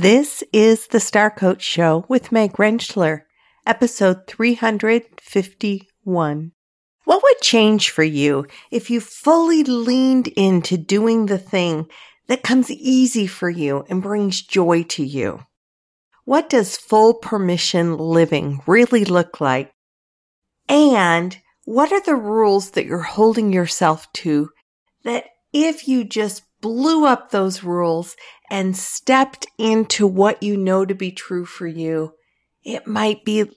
This is the Star Coach Show with Meg Rentschler, episode 351. What would change for you if you fully leaned into doing the thing that comes easy for you and brings joy to you? What does full permission living really look like? And what are the rules that you're holding yourself to that if you just blew up those rules and stepped into what you know to be true for you, it might be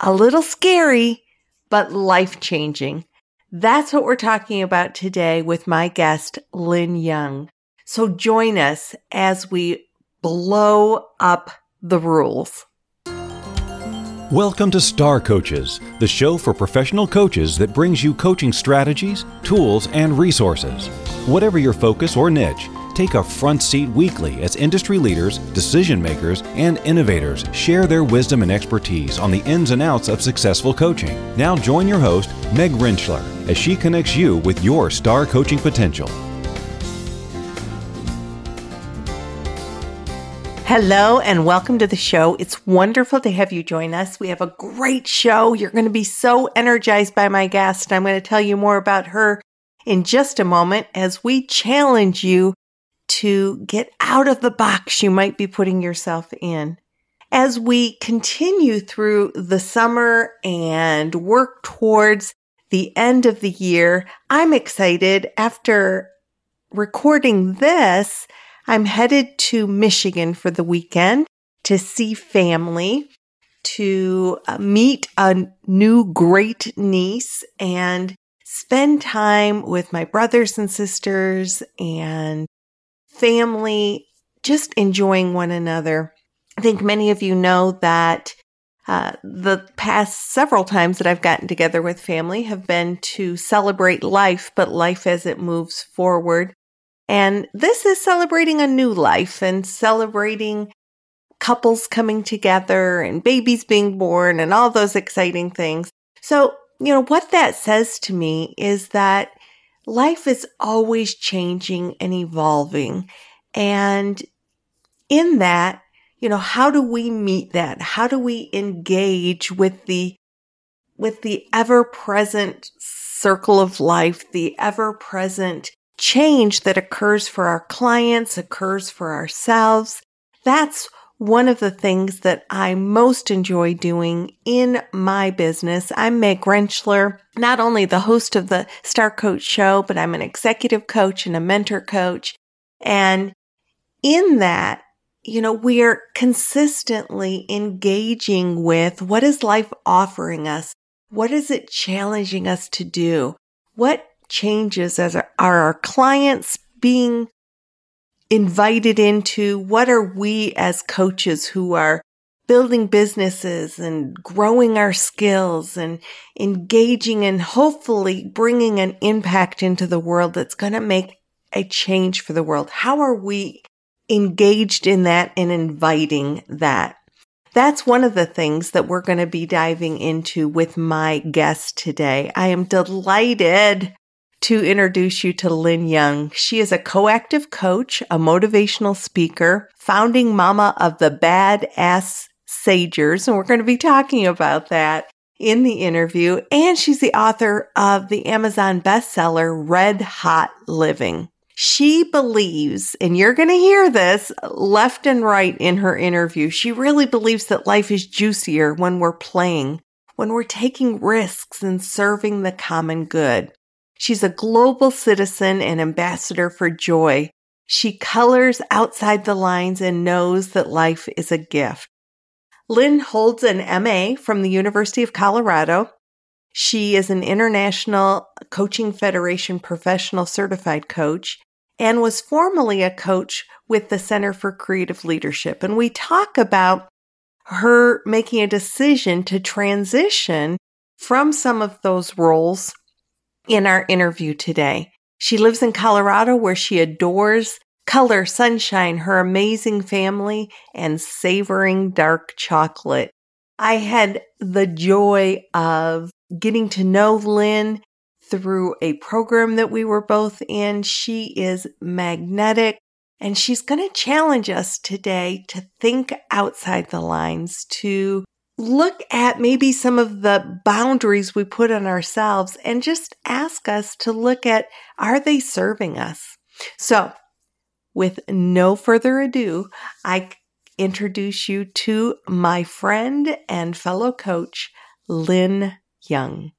a little scary, but life changing. That's what we're talking about today with my guest, Lynn Young. So join us as we blow up the rules. Welcome to Star Coaches, the show for professional coaches that brings you coaching strategies, tools, and resources. Whatever your focus or niche, take a front seat weekly as industry leaders, decision makers, and innovators share their wisdom and expertise on the ins and outs of successful coaching. Now join your host, Meg Rentschler, as she connects you with your star coaching potential. Hello and welcome to the show. It's wonderful to have you join us. We have a great show. You're going to be so energized by my guest. I'm going to tell you more about her in just a moment as we challenge you to get out of the box you might be putting yourself in. As we continue through the summer and work towards the end of the year, I'm excited after recording this I'm headed to Michigan for the weekend to see family, to uh, meet a new great niece and spend time with my brothers and sisters and family, just enjoying one another. I think many of you know that uh, the past several times that I've gotten together with family have been to celebrate life, but life as it moves forward. And this is celebrating a new life and celebrating couples coming together and babies being born and all those exciting things. So, you know, what that says to me is that life is always changing and evolving. And in that, you know, how do we meet that? How do we engage with the, with the ever present circle of life, the ever present change that occurs for our clients, occurs for ourselves. That's one of the things that I most enjoy doing in my business. I'm Meg Rentschler, not only the host of the Star Coach Show, but I'm an executive coach and a mentor coach. And in that, you know, we are consistently engaging with what is life offering us? What is it challenging us to do? What changes as are our clients being invited into what are we as coaches who are building businesses and growing our skills and engaging and hopefully bringing an impact into the world that's going to make a change for the world. How are we engaged in that and inviting that? That's one of the things that we're going to be diving into with my guest today. I am delighted to introduce you to Lynn Young. She is a coactive coach, a motivational speaker, founding mama of the Badass Sagers, and we're going to be talking about that in the interview. And she's the author of the Amazon bestseller, Red Hot Living. She believes, and you're going to hear this left and right in her interview, she really believes that life is juicier when we're playing, when we're taking risks and serving the common good. She's a global citizen and ambassador for joy. She colors outside the lines and knows that life is a gift. Lynn holds an MA from the University of Colorado. She is an International Coaching Federation professional certified coach and was formerly a coach with the Center for Creative Leadership. And we talk about her making a decision to transition from some of those roles in our interview today. She lives in Colorado where she adores color, sunshine, her amazing family, and savoring dark chocolate. I had the joy of getting to know Lynn through a program that we were both in. She is magnetic. And she's going to challenge us today to think outside the lines, to look at maybe some of the boundaries we put on ourselves and just ask us to look at are they serving us? So, with no further ado, I introduce you to my friend and fellow coach, Lynn Young.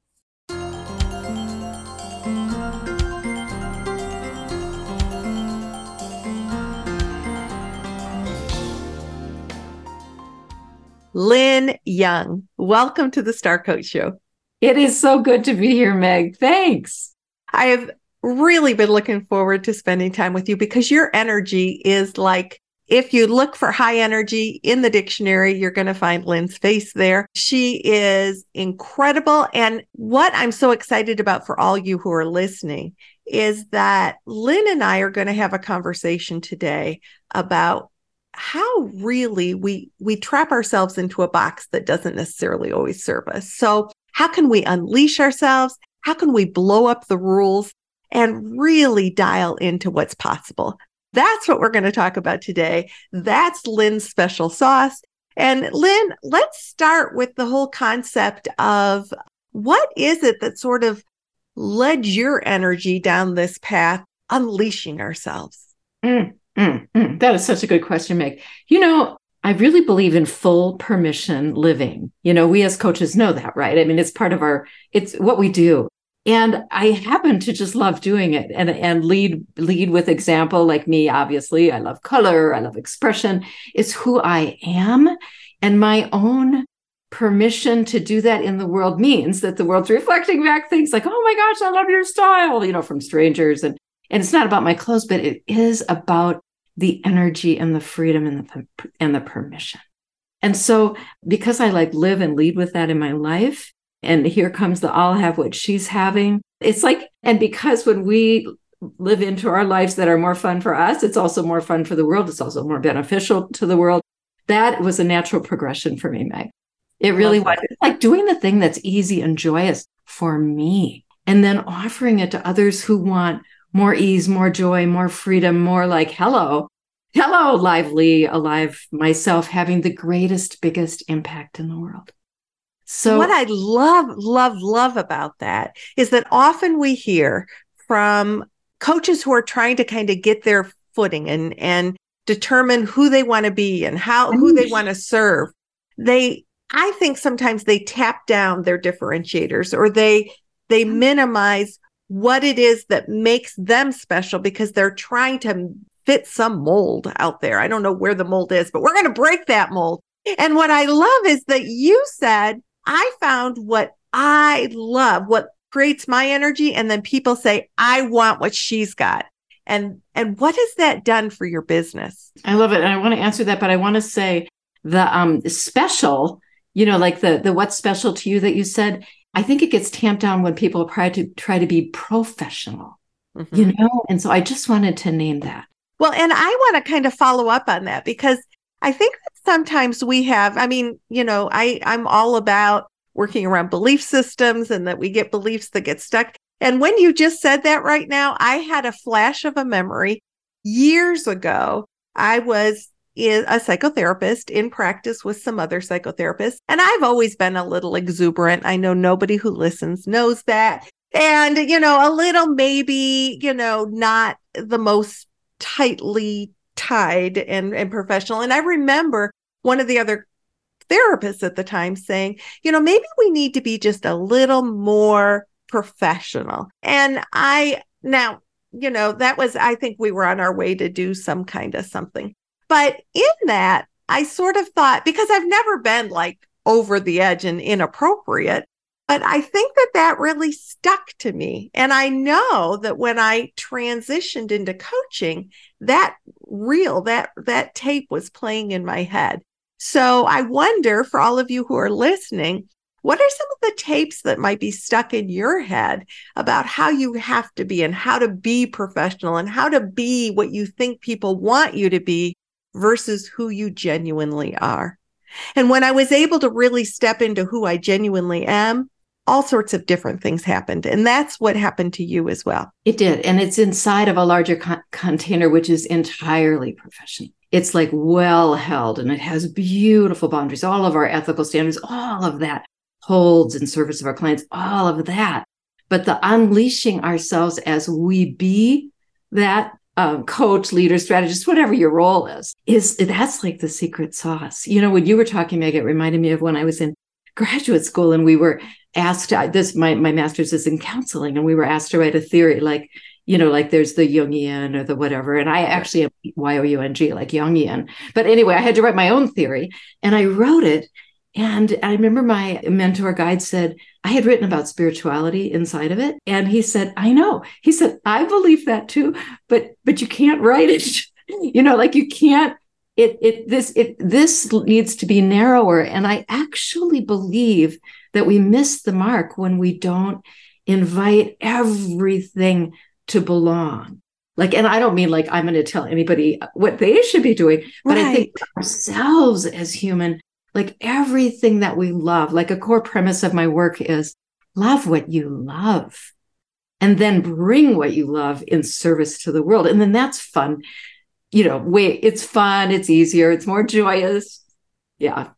Lynn Young, welcome to the Star Coach Show. It is so good to be here, Meg. Thanks. I have really been looking forward to spending time with you because your energy is like if you look for high energy in the dictionary, you're going to find Lynn's face there. She is incredible. And what I'm so excited about for all you who are listening is that Lynn and I are going to have a conversation today about how really we we trap ourselves into a box that doesn't necessarily always serve us. So, how can we unleash ourselves? How can we blow up the rules and really dial into what's possible? That's what we're going to talk about today. That's Lynn's special sauce. And Lynn, let's start with the whole concept of what is it that sort of led your energy down this path, unleashing ourselves? Mm. Mm, mm, that is such a good question, Meg. You know, I really believe in full permission living. You know, we as coaches know that, right? I mean, it's part of our, it's what we do. And I happen to just love doing it and, and lead, lead with example like me, obviously. I love color. I love expression. It's who I am. And my own permission to do that in the world means that the world's reflecting back things like, oh my gosh, I love your style, you know, from strangers. And and it's not about my clothes but it is about the energy and the freedom and the and the permission. And so because i like live and lead with that in my life and here comes the i'll have what she's having it's like and because when we live into our lives that are more fun for us it's also more fun for the world it's also more beneficial to the world that was a natural progression for me meg. It really was. It's like doing the thing that's easy and joyous for me and then offering it to others who want more ease, more joy, more freedom, more like, hello, hello, lively, alive myself, having the greatest, biggest impact in the world. So, what I love, love, love about that is that often we hear from coaches who are trying to kind of get their footing and, and determine who they want to be and how, who they mm-hmm. want to serve. They, I think sometimes they tap down their differentiators or they, they mm-hmm. minimize what it is that makes them special because they're trying to fit some mold out there. I don't know where the mold is, but we're going to break that mold. And what I love is that you said, I found what I love, what creates my energy. And then people say, I want what she's got. And, and what has that done for your business? I love it. And I want to answer that, but I want to say the um, special, you know, like the, the what's special to you that you said, I think it gets tamped down when people try to try to be professional, mm-hmm. you know? And so I just wanted to name that. Well, and I want to kind of follow up on that because I think that sometimes we have, I mean, you know, I, I'm all about working around belief systems and that we get beliefs that get stuck. And when you just said that right now, I had a flash of a memory years ago. I was is a psychotherapist in practice with some other psychotherapists. And I've always been a little exuberant. I know nobody who listens knows that. And, you know, a little maybe, you know, not the most tightly tied and, and professional. And I remember one of the other therapists at the time saying, you know, maybe we need to be just a little more professional. And I, now, you know, that was, I think we were on our way to do some kind of something. But in that, I sort of thought, because I've never been like over the edge and inappropriate, but I think that that really stuck to me. And I know that when I transitioned into coaching, that reel, that, that tape was playing in my head. So I wonder for all of you who are listening, what are some of the tapes that might be stuck in your head about how you have to be and how to be professional and how to be what you think people want you to be versus who you genuinely are. And when I was able to really step into who I genuinely am, all sorts of different things happened. And that's what happened to you as well. It did. And it's inside of a larger con- container, which is entirely professional. It's like well held and it has beautiful boundaries, all of our ethical standards, all of that holds in service of our clients, all of that. But the unleashing ourselves as we be that um, coach, leader, strategist, whatever your role is, is that's like the secret sauce. You know, when you were talking, Meg, it reminded me of when I was in graduate school and we were asked this my my master's is in counseling and we were asked to write a theory like you know like there's the jungian or the whatever. And i actually am y-o-u-n-g like jungian. But anyway i had to write my own theory and i wrote it and I remember my mentor guide said, I had written about spirituality inside of it. And he said, I know. He said, I believe that too, but but you can't write it. you know, like you can't it it this it this needs to be narrower. And I actually believe that we miss the mark when we don't invite everything to belong. Like, and I don't mean like I'm going to tell anybody what they should be doing, but right. I think ourselves as human like everything that we love, like a core premise of my work is love what you love and then bring what you love in service to the world. And then that's fun. You know, wait, it's fun, it's easier, it's more joyous. Yeah.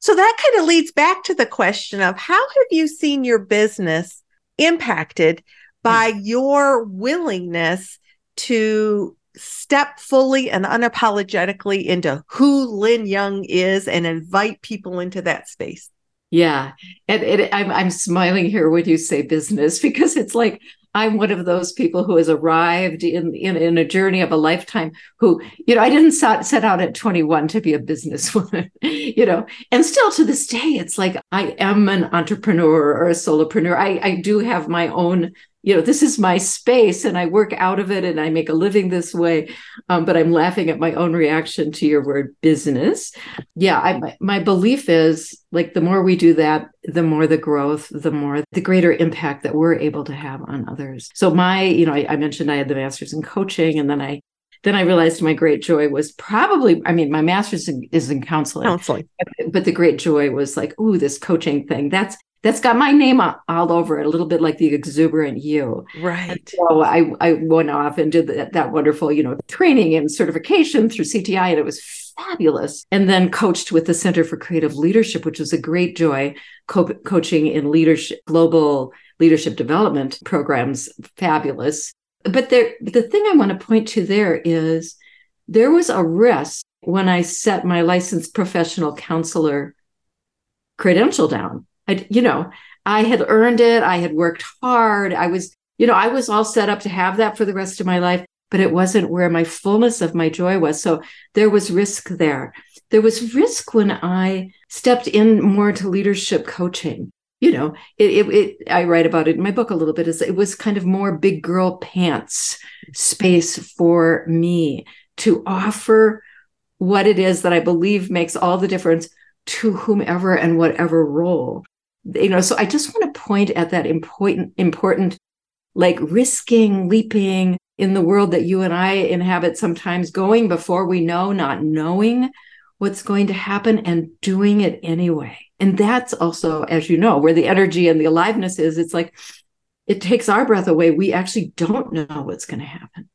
So that kind of leads back to the question of how have you seen your business impacted by mm. your willingness to step fully and unapologetically into who Lynn Young is and invite people into that space. Yeah. And, I'm, I'm smiling here when you say business because it's like I'm one of those people who has arrived in, in, in a journey of a lifetime who, you know, I didn't set, set out at 21 to be a businesswoman, you know, and still to this day, it's like I am an entrepreneur or a solopreneur. I, I do have my own you know this is my space and i work out of it and i make a living this way um, but i'm laughing at my own reaction to your word business yeah I, my, belief is like the more we do that the more the growth the more the greater impact that we're able to have on others so my you know I, I mentioned i had the master's in coaching and then i then I realized my great joy was probably, I mean, my master's is in counseling. Counseling. But the great joy was like, ooh, this coaching thing. That's that's got my name all over it, a little bit like the exuberant you. Right. And so I, I went off and did that, that wonderful, you know, training and certification through CTI, and it was fabulous. And then coached with the Center for Creative Leadership, which was a great joy, co- coaching in leadership, global leadership development programs, fabulous. But there, the thing I want to point to there is there was a risk when I set my licensed professional counselor credential down I, you know, I had earned it. I had worked hard. I was, you know, I was all set up to have that for the rest of my life, but it wasn't where my fullness of my joy was. So there was risk there. There was risk when I stepped in more to leadership coaching. You know, it, it, it I write about it in my book a little bit. Is it was kind of more big girl pants space for me to offer what it is that I believe makes all the difference to whomever and whatever role you know so i just want to point at that important important like risking leaping in the world that you and i inhabit sometimes going before we know not knowing what's going to happen and doing it anyway. And that's also as you know where the energy and the aliveness is it's like it takes our breath away. We actually don't know what's going to happen.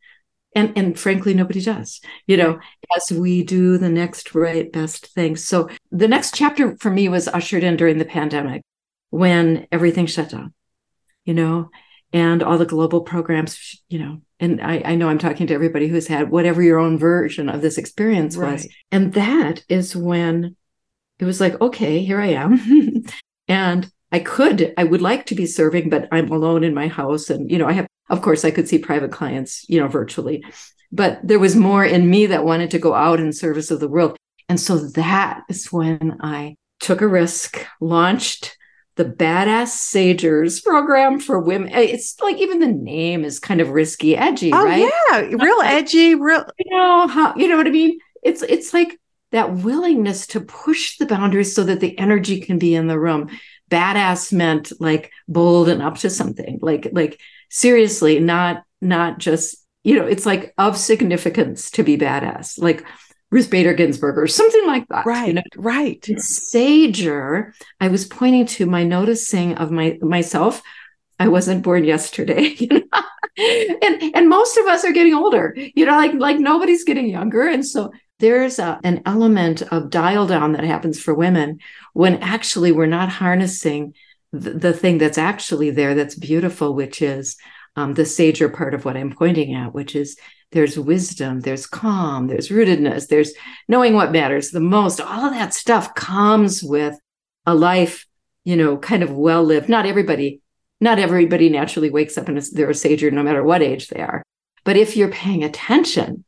And and frankly nobody does you know as we do the next right best thing. So the next chapter for me was ushered in during the pandemic when everything shut down, you know, and all the global programs, you know, and I, I know I'm talking to everybody who's had whatever your own version of this experience right. was. And that is when it was like, okay, here I am. and I could, I would like to be serving, but I'm alone in my house. And, you know, I have, of course, I could see private clients, you know, virtually, but there was more in me that wanted to go out in service of the world. And so that is when I took a risk, launched the Badass Sagers program for women. Eh, it's like even the name is kind of risky, edgy, oh, right? Yeah, real edgy, real. You know how you know what I mean? It's it's like that willingness to push the boundaries so that the energy can be in the room. Badass meant like bold and up to something. Like like seriously, not not just you know. It's like of significance to be badass. Like Ruth Bader Ginsburg or something like that. Right, you know? right. Sager, I was pointing to my noticing of my myself. I wasn't born yesterday, you know? and and most of us are getting older. You know, like like nobody's getting younger, and so there's a, an element of dial down that happens for women when actually we're not harnessing the, the thing that's actually there that's beautiful, which is um, the sager part of what I'm pointing at, which is there's wisdom, there's calm, there's rootedness, there's knowing what matters the most. All of that stuff comes with a life, you know, kind of well lived. Not everybody, not everybody naturally wakes up and they're a sager no matter what age they are. But if you're paying attention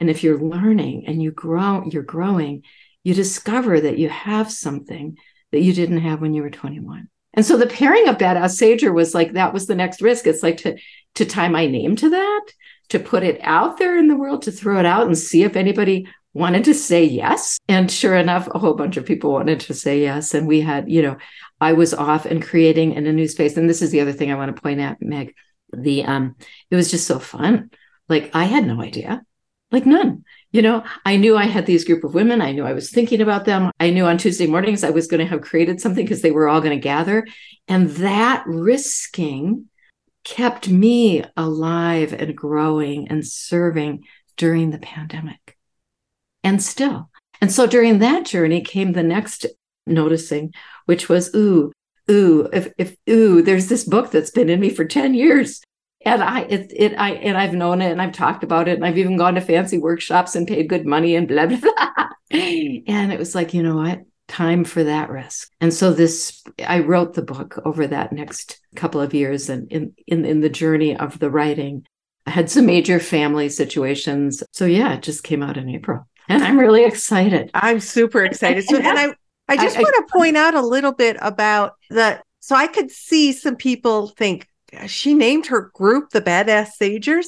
and if you're learning and you grow, you're growing, you discover that you have something that you didn't have when you were 21. And so the pairing of badass sager was like that was the next risk. It's like to to tie my name to that, to put it out there in the world, to throw it out and see if anybody wanted to say yes. And sure enough, a whole bunch of people wanted to say yes. And we had, you know, I was off and creating in a new space. And this is the other thing I want to point out, Meg. The um, it was just so fun. Like I had no idea, like none. You know, I knew I had these group of women. I knew I was thinking about them. I knew on Tuesday mornings I was going to have created something because they were all going to gather. And that risking kept me alive and growing and serving during the pandemic and still. And so during that journey came the next noticing, which was, ooh, ooh, if, if, ooh, there's this book that's been in me for 10 years and I it it I and I've known it and I've talked about it and I've even gone to fancy workshops and paid good money and blah blah blah. and it was like, you know what? Time for that risk. And so this I wrote the book over that next couple of years and in in in the journey of the writing. I had some major family situations. So yeah, it just came out in April. And I'm really excited. I'm super excited. So and I I just I, want to point out a little bit about the so I could see some people think she named her group the Badass Sagers.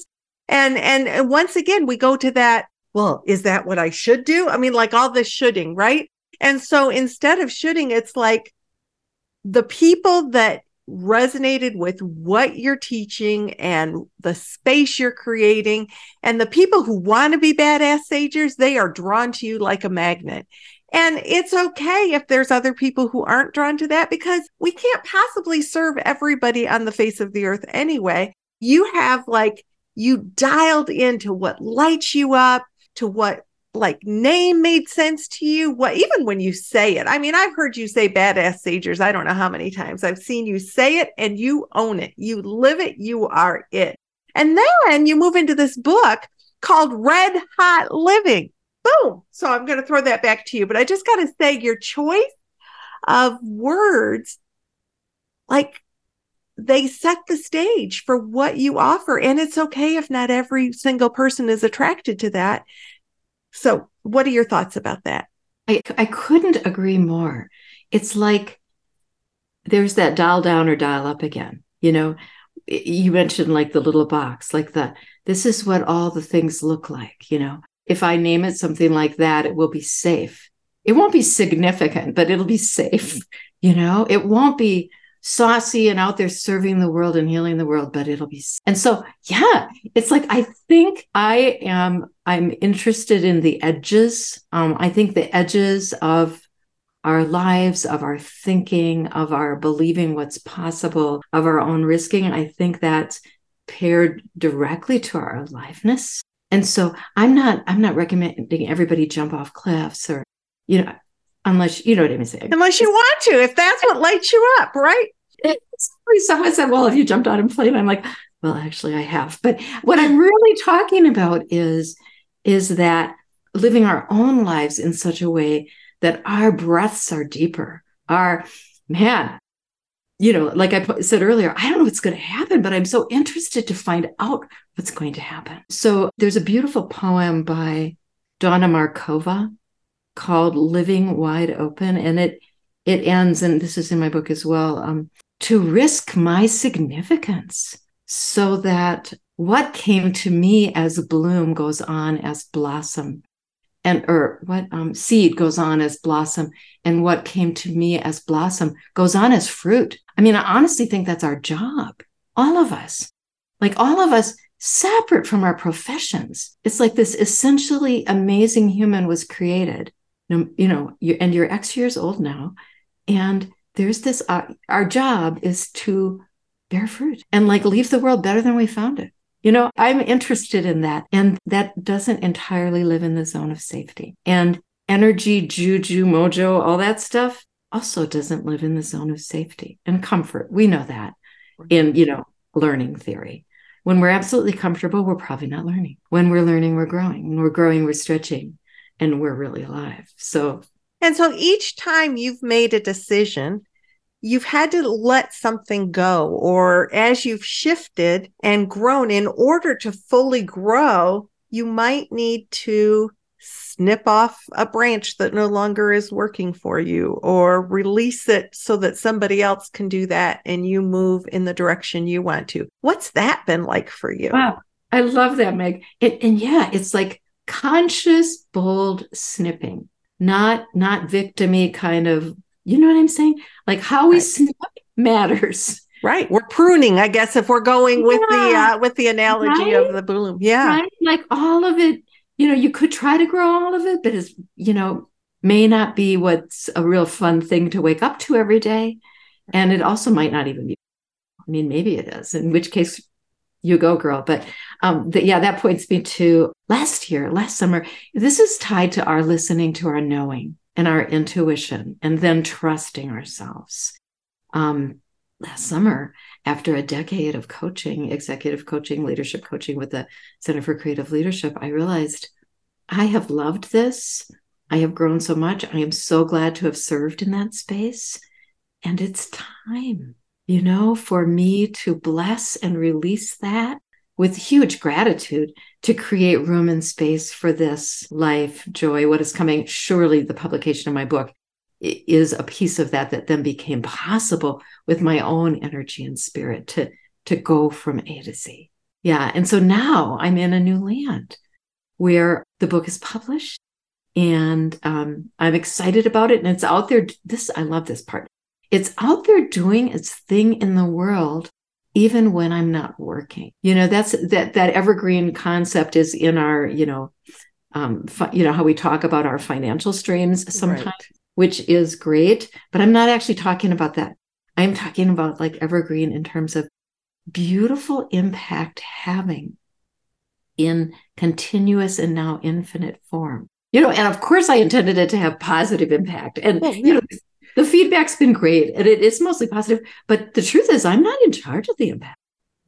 And, and and once again, we go to that. Well, is that what I should do? I mean, like all this shoulding, right? And so instead of shooting, it's like the people that resonated with what you're teaching and the space you're creating and the people who want to be badass sagers they are drawn to you like a magnet and it's okay if there's other people who aren't drawn to that because we can't possibly serve everybody on the face of the earth anyway. You have like, you dialed into what lights you up, to what like name made sense to you. What even when you say it, I mean, I've heard you say badass sagers. I don't know how many times I've seen you say it and you own it. You live it. You are it. And then you move into this book called Red Hot Living boom. So I'm going to throw that back to you. But I just got to say, your choice of words, like they set the stage for what you offer. And it's okay if not every single person is attracted to that. So, what are your thoughts about that? I, I couldn't agree more. It's like there's that dial down or dial up again. You know, you mentioned like the little box, like the this is what all the things look like, you know if I name it something like that, it will be safe. It won't be significant, but it'll be safe. You know, it won't be saucy and out there serving the world and healing the world, but it'll be. And so, yeah, it's like I think I am. I'm interested in the edges. Um, I think the edges of our lives, of our thinking, of our believing what's possible, of our own risking. I think that's paired directly to our aliveness and so I'm not I'm not recommending everybody jump off cliffs or you know unless you know what I'm saying. Unless you want to, if that's what lights you up, right? Someone said, "Well, have you jumped out and played?" I'm like, "Well, actually, I have." But what I'm really talking about is is that living our own lives in such a way that our breaths are deeper. Our man, you know, like I said earlier, I don't know what's going to happen, but I'm so interested to find out what's going to happen. So there's a beautiful poem by Dawna Markova called Living Wide Open. And it it ends, and this is in my book as well, um, to risk my significance so that what came to me as bloom goes on as blossom and or what um, seed goes on as blossom and what came to me as blossom goes on as fruit i mean i honestly think that's our job all of us like all of us separate from our professions. It's like this essentially amazing human was created. You know, you, and you're X years old now, and there's this. Uh, our job is to bear fruit and like leave the world better than we found it. You know, I'm interested in that, and that doesn't entirely live in the zone of safety. And energy, juju, mojo, all that stuff also doesn't live in the zone of safety and comfort. We know that in, you know, learning theory. When we're absolutely comfortable, we're probably not learning. When we're learning, we're growing. When we're growing, we're stretching and we're really alive. So, and so each time you've made a decision, you've had to let something go, or as you've shifted and grown, in order to fully grow, you might need to snip off a branch that no longer is working for you or release it so that somebody else can do that and you move in the direction you want to. What's that been like for you? Wow. I love that, Meg. It, and yeah, it's like conscious, bold snipping, not not victimy kind of, you know what I'm saying? Like how we right. snip matters. Right. We're pruning, I guess, if we're going with the uh, with the analogy right? of the bloom. Yeah. Right? Like all of it you know, you could try to grow all of it, but it's, you know, may not be what's a real fun thing to wake up to every day. And it also might not even be, I mean, maybe it is, in which case you go, girl. But um, the, yeah, that points me to last year, last summer. This is tied to our listening to our knowing and our intuition and then trusting ourselves. Um, last summer, after a decade of coaching, executive coaching, leadership coaching with the Center for Creative Leadership, I realized I have loved this. I have grown so much. I am so glad to have served in that space. And it's time, you know, for me to bless and release that with huge gratitude to create room and space for this life, joy, what is coming. Surely the publication of my book is a piece of that that then became possible with my own energy and spirit to to go from A to Z. Yeah, and so now I'm in a new land where the book is published, and um, I'm excited about it, and it's out there. This I love this part. It's out there doing its thing in the world, even when I'm not working. You know, that's that that evergreen concept is in our you know um, fi- you know how we talk about our financial streams sometimes. Right which is great, but I'm not actually talking about that. I'm talking about like evergreen in terms of beautiful impact having in continuous and now infinite form. You know, and of course I intended it to have positive impact. And yeah. you know, the feedback's been great and it is mostly positive, but the truth is I'm not in charge of the impact.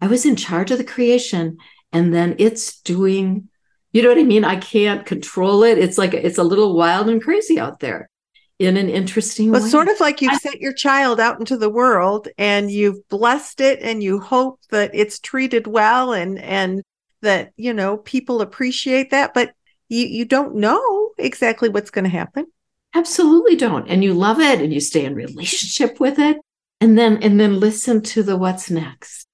I was in charge of the creation and then it's doing you know what I mean? I can't control it. It's like it's a little wild and crazy out there in an interesting but way. sort of like you've I, sent your child out into the world and you've blessed it and you hope that it's treated well and and that you know people appreciate that but you you don't know exactly what's going to happen absolutely don't. And you love it and you stay in relationship with it and then and then listen to the what's next.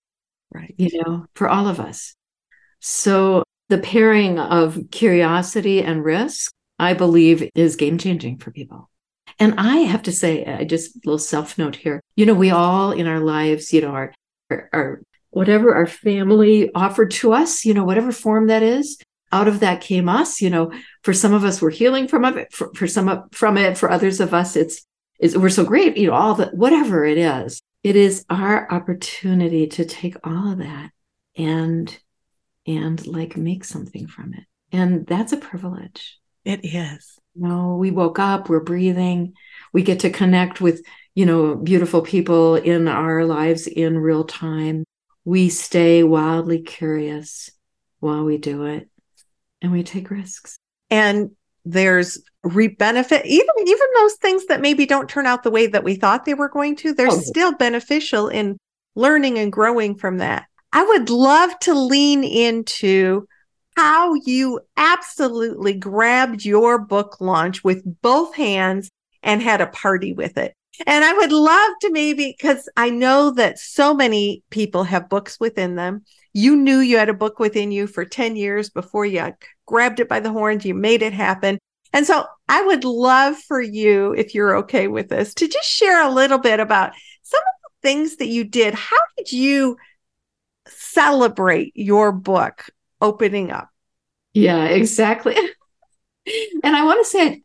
Right. You know for all of us. So the pairing of curiosity and risk i believe is game changing for people. And I have to say, I just a little self note here. You know, we all in our lives, you know, our, our, our whatever our family offered to us, you know, whatever form that is, out of that came us. You know, for some of us, we're healing from it. For, for some from it, for others of us, it's is we're so great. You know, all the whatever it is, it is our opportunity to take all of that and and like make something from it, and that's a privilege. It is. You know, we woke up, we're breathing, we get to connect with, you know, beautiful people in our lives in real time. We stay wildly curious while we do it and we take risks. And there's re benefit, even even those things that maybe don't turn out the way that we thought they were going to, they're oh. still beneficial in learning and growing from that. I would love to lean into how you absolutely grabbed your book launch with both hands and had a party with it. And I would love to maybe, because I know that so many people have books within them. You knew you had a book within you for 10 years before you grabbed it by the horns, you made it happen. And so I would love for you, if you're okay with this, to just share a little bit about some of the things that you did. How did you celebrate your book opening up. Yeah, exactly. and I want to say,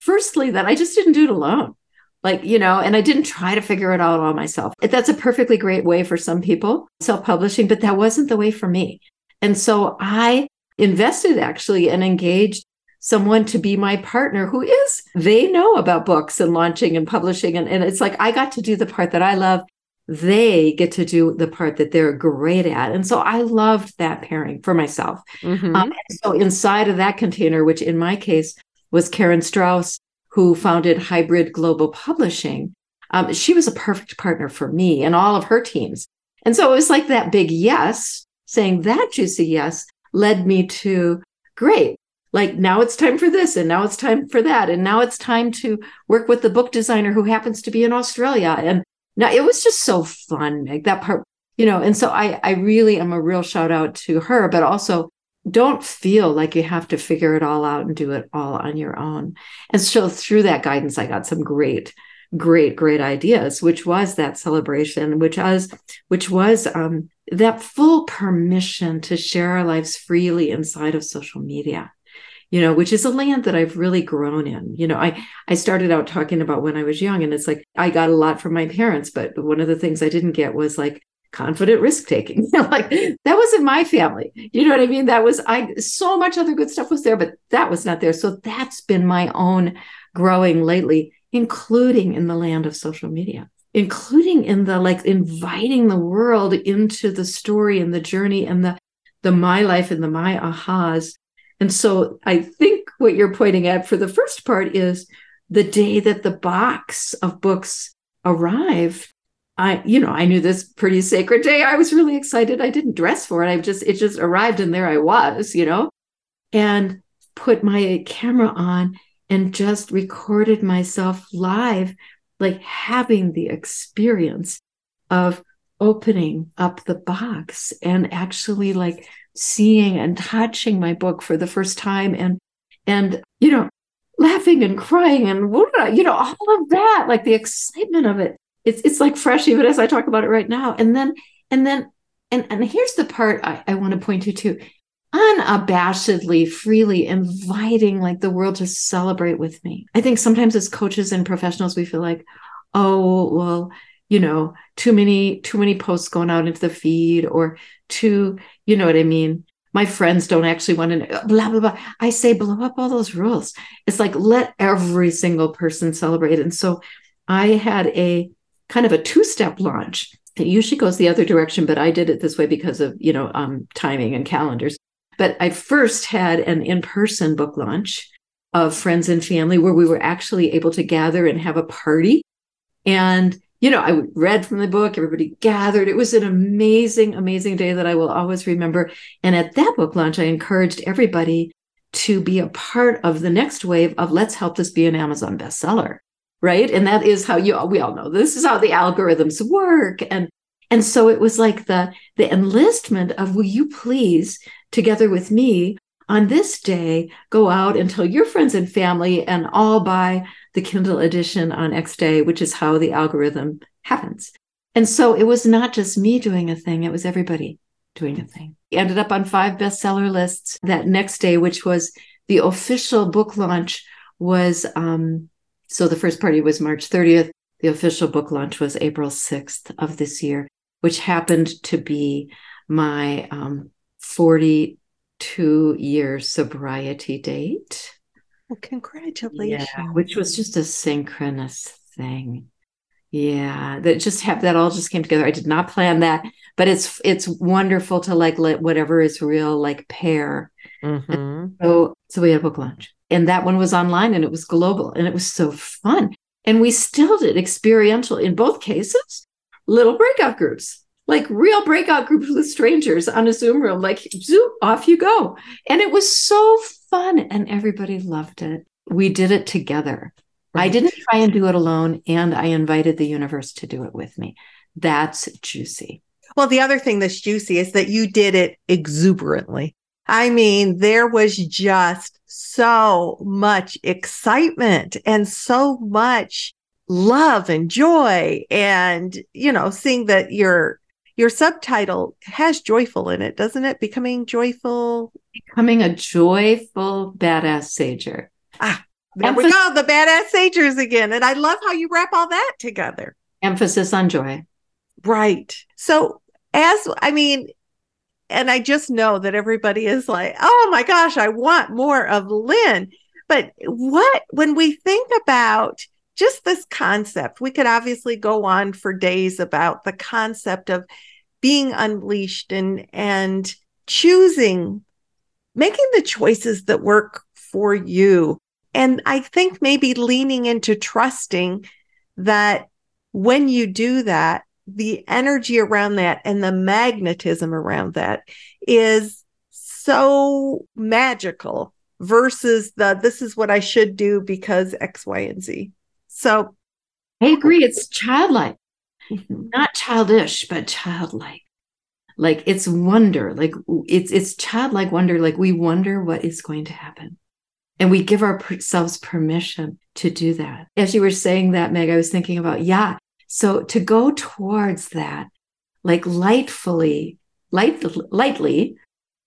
firstly, that I just didn't do it alone. Like, you know, and I didn't try to figure it out all myself. That's a perfectly great way for some people, self publishing, but that wasn't the way for me. And so I invested actually and engaged someone to be my partner who is, they know about books and launching and publishing. And, and it's like I got to do the part that I love. They get to do the part that they're great at. And so I loved that pairing for myself. Mm-hmm. Um, so inside of that container, which in my case was Karen Strauss, who founded Hybrid Global Publishing, um, she was a perfect partner for me and all of her teams. And so it was like that big yes, saying that juicy yes led me to great. Like now it's time for this, and now it's time for that, and now it's time to work with the book designer who happens to be in Australia. And now it was just so fun, like that part, you know. And so I, I really am a real shout out to her, but also don't feel like you have to figure it all out and do it all on your own. And so through that guidance, I got some great, great, great ideas, which was that celebration, which was, which was um, that full permission to share our lives freely inside of social media you know which is a land that i've really grown in. You know i i started out talking about when i was young and it's like i got a lot from my parents but one of the things i didn't get was like confident risk taking. Like that wasn't my family. You know what i mean? That was i so much other good stuff was there but that was not there. So that's been my own growing lately including in the land of social media including in the like inviting the world into the story and the journey and the the my life and the my ahas and so i think what you're pointing at for the first part is the day that the box of books arrived I, you know, I knew this pretty sacred day. I was really excited. I didn't dress for it. I just, it just arrived and there I was, you know, and put my camera on and just recorded myself live, like having the experience of opening up the box and actually like seeing and touching my book for the first time and, and, you know, laughing and crying and you know all of that like the excitement of it it's it's like fresh even as I talk about it right now. And then and then and and here's the part I, I want to point you to unabashedly freely inviting like the world to celebrate with me. I think sometimes as coaches and professionals we feel like oh well you know too many too many posts going out into the feed or too you know what i mean? My friends don't actually want to blah blah blah. I say blow up all those rules. It's like let every single person celebrate. And so i had a kind of a two-step launch. It usually goes the other direction, but I did it this way because of, you know, um, timing and calendars. But I first had an in-person book launch of friends and family where we were actually able to gather and have a party. And, you know, I read from the book, everybody gathered. It was an amazing, amazing day that I will always remember. And at that book launch, I encouraged everybody to be a part of the next wave of let's help this be an Amazon bestseller right and that is how you all, we all know this is how the algorithms work and and so it was like the the enlistment of will you please together with me on this day go out and tell your friends and family and all buy the kindle edition on x day which is how the algorithm happens and so it was not just me doing a thing it was everybody doing a thing ended up on five bestseller lists that next day which was the official book launch was um, so the first party was March 30th. The official book launch was April 6th of this year, which happened to be my um, 42 year sobriety date. Well, congratulations. Yeah, which was just a synchronous thing. Yeah, that just have that all just came together. I did not plan that, but it's it's wonderful to like let whatever is real like pair. Mm-hmm. So so we had a book launch and that one was online and it was global and it was so fun. And we still did experiential in both cases, little breakout groups, like real breakout groups with strangers on a Zoom room, like zoom, off you go. And it was so fun and everybody loved it. We did it together. Right. I didn't try and do it alone, and I invited the universe to do it with me. That's juicy. Well, the other thing that's juicy is that you did it exuberantly. I mean, there was just so much excitement and so much love and joy and, you know, seeing that your, your subtitle has joyful in it, doesn't it? Becoming joyful. Becoming a joyful badass sager. Ah, there Emphasis- we go. The badass sagers again. And I love how you wrap all that together. Emphasis on joy. Right. So, as I mean, and I just know that everybody is like, oh my gosh, I want more of Lynn. But what, when we think about just this concept, we could obviously go on for days about the concept of being unleashed and, and choosing, making the choices that work for you. And I think maybe leaning into trusting that when you do that, the energy around that and the magnetism around that is so magical versus the this is what I should do because X, Y, and Z. So I agree. It's childlike, mm-hmm. not childish, but childlike. Like it's wonder, like it's it's childlike wonder. Like we wonder what is going to happen, and we give ourselves permission to do that. As you were saying that, Meg, I was thinking about yeah, so to go towards that, like lightfully, light, lightly,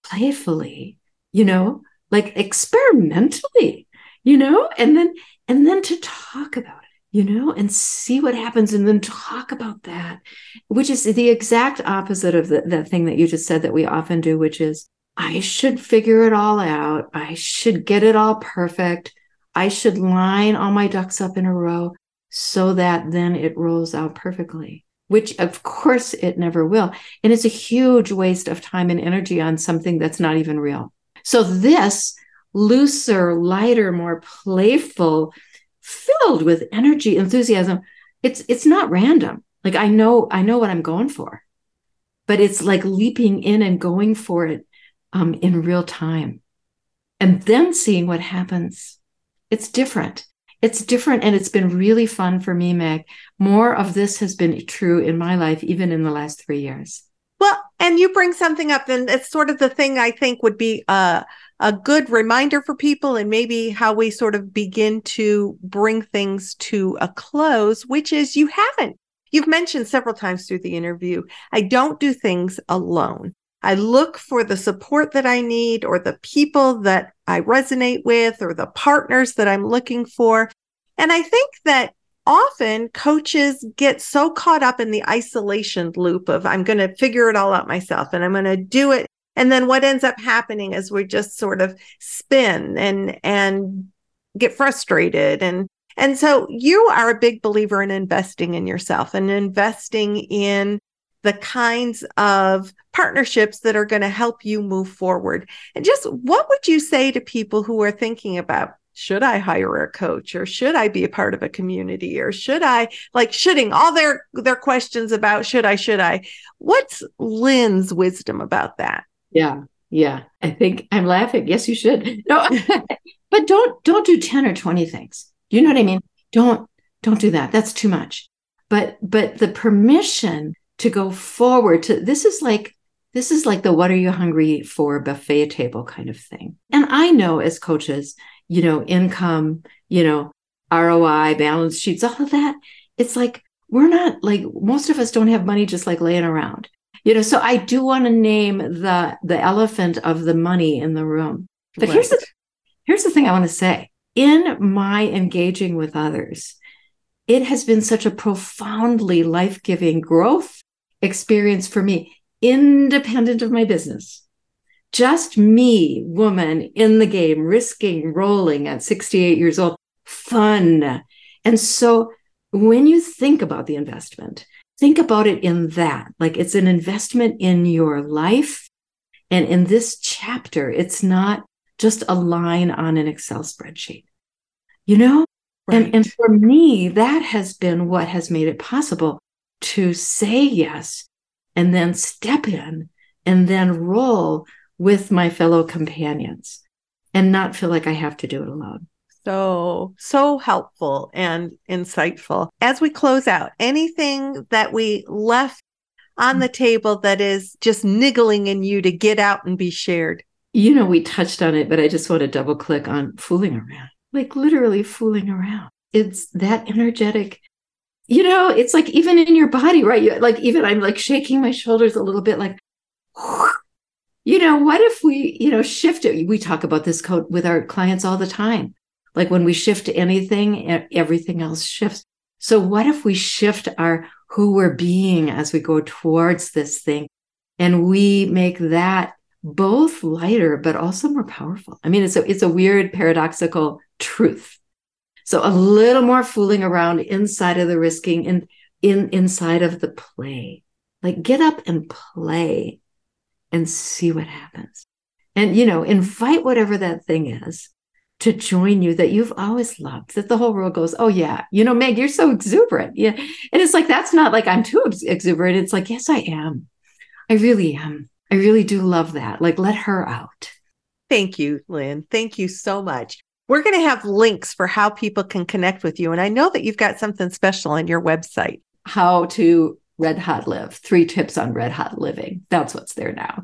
playfully, you know, like experimentally, you know, and then and then to talk about it, you know, and see what happens, and then talk about that, which is the exact opposite of the, the thing that you just said that we often do, which is I should figure it all out. I should get it all perfect. I should line all my ducks up in a row so that then it rolls out perfectly, which of course it never will. And it's a huge waste of time and energy on something that's not even real. So this looser, lighter, more playful, filled with energy, enthusiasm, it's it's not random. Like I know I know what I'm going for. But it's like leaping in and going for it um, in real time. And then seeing what happens. It's different it's different and it's been really fun for me, Meg. More of this has been true in my life, even in the last three years. Well, and you bring something up, and it's sort of the thing I think would be a, a good reminder for people, and maybe how we sort of begin to bring things to a close, which is you haven't. You've mentioned several times through the interview, I don't do things alone. I look for the support that I need or the people that I resonate with or the partners that I'm looking for. And I think that often coaches get so caught up in the isolation loop of I'm going to figure it all out myself and I'm going to do it. And then what ends up happening is we just sort of spin and, and get frustrated. And, and so you are a big believer in investing in yourself and investing in the kinds of partnerships that are going to help you move forward. And just what would you say to people who are thinking about should I hire a coach or should I be a part of a community or should I like shoulding all their their questions about should I should I what's Lynn's wisdom about that yeah yeah. I think I'm laughing. Yes you should. No but don't don't do 10 or 20 things. You know what I mean? Don't don't do that. That's too much. But but the permission to go forward to this is like this is like the what are you hungry for buffet table kind of thing. And i know as coaches you know income you know roi balance sheets all of that it's like we're not like most of us don't have money just like laying around you know so i do want to name the the elephant of the money in the room but right. here's the here's the thing i want to say in my engaging with others it has been such a profoundly life-giving growth experience for me, independent of my business. Just me, woman in the game, risking rolling at 68 years old, fun. And so when you think about the investment, think about it in that like it's an investment in your life. And in this chapter, it's not just a line on an Excel spreadsheet. You know? Right. And, and for me, that has been what has made it possible to say yes and then step in and then roll with my fellow companions and not feel like I have to do it alone. So, so helpful and insightful. As we close out, anything that we left on the table that is just niggling in you to get out and be shared? You know, we touched on it, but I just want to double click on fooling around, like literally fooling around. It's that energetic you know, it's like even in your body, right? You, like even I'm like shaking my shoulders a little bit, like, you know, what if we, you know, shift it? We talk about this code with our clients all the time. Like when we shift anything, everything else shifts. So what if we shift our who we're being as we go towards this thing and we make that both lighter but also more powerful. I mean it's a it's a weird paradoxical truth. So a little more fooling around inside of the risking and in inside of the play. Like get up and play and see what happens. And you know, invite whatever that thing is to join you that you've always loved that the whole world goes oh yeah you know meg you're so exuberant. Yeah. And it's like that's not like i'm too ex- exuberant. It's like yes i am. I really am. I really do love that. Like let her out. Thank you lynn. Thank you so much. We're going to have links for how people can connect with you and i know that you've got something special on your website. How to red hot live. Three tips on red hot living. That's what's there now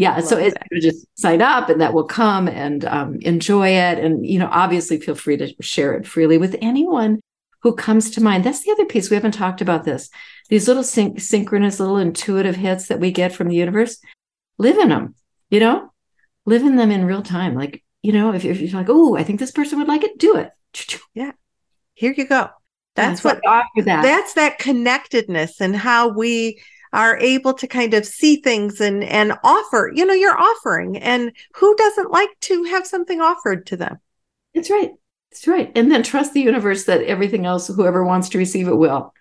yeah so it's just sign up and that will come and um, enjoy it. And you know obviously feel free to share it freely with anyone who comes to mind. That's the other piece. We haven't talked about this. These little syn- synchronous little intuitive hits that we get from the universe live in them you know? Live in them in real time. Like you know if, if you're like oh i think this person would like it do it. Yeah. Here you go. That's what offer that. that's that connectedness and how we are able to kind of see things and and offer you know you're offering. And who doesn't like to have something offered to them? That's right. That's right. And then trust the universe that everything else whoever wants to receive it will.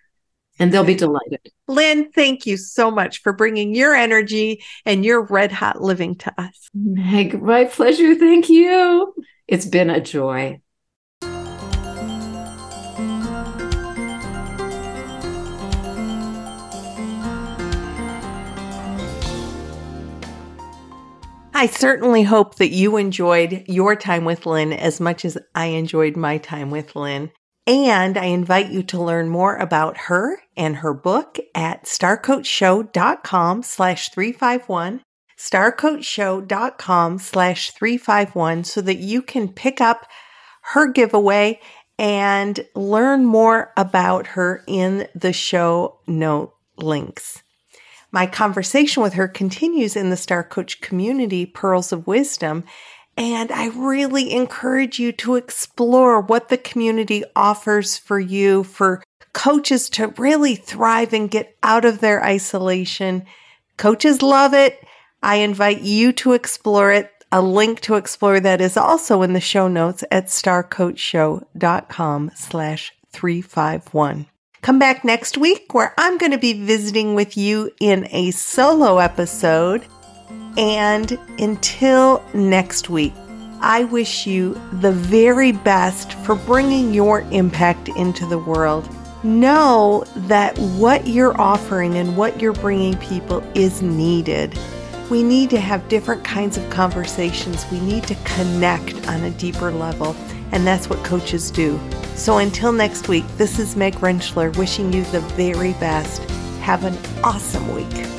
And they'll be delighted. Lynn thank you so much for bringing your energy and your red hot living to us. Meg my pleasure. Thank you. It's been a joy I certainly hope that you enjoyed your time with Lynn as much as I enjoyed my time with Lynn. And I invite you to learn more about her and her book at starcoachshow.com slash 351, starcoachshow.com slash 351 so that you can pick up her giveaway and learn more about her in the show note links. My conversation with her continues in the Star Coach community, Pearls of Wisdom. And I really encourage you to explore what the community offers for you, for coaches to really thrive and get out of their isolation. Coaches love it. I invite you to explore it. A link to explore that is also in the show notes at starcoachshow.com slash 351. Come back next week where I'm going to be visiting with you in a solo episode. And until next week, I wish you the very best for bringing your impact into the world. Know that what you're offering and what you're bringing people is needed. We need to have different kinds of conversations. We need to connect on a deeper level. And that's what coaches do. So until next week, this is Meg Rentschler wishing you the very best. Have an awesome week.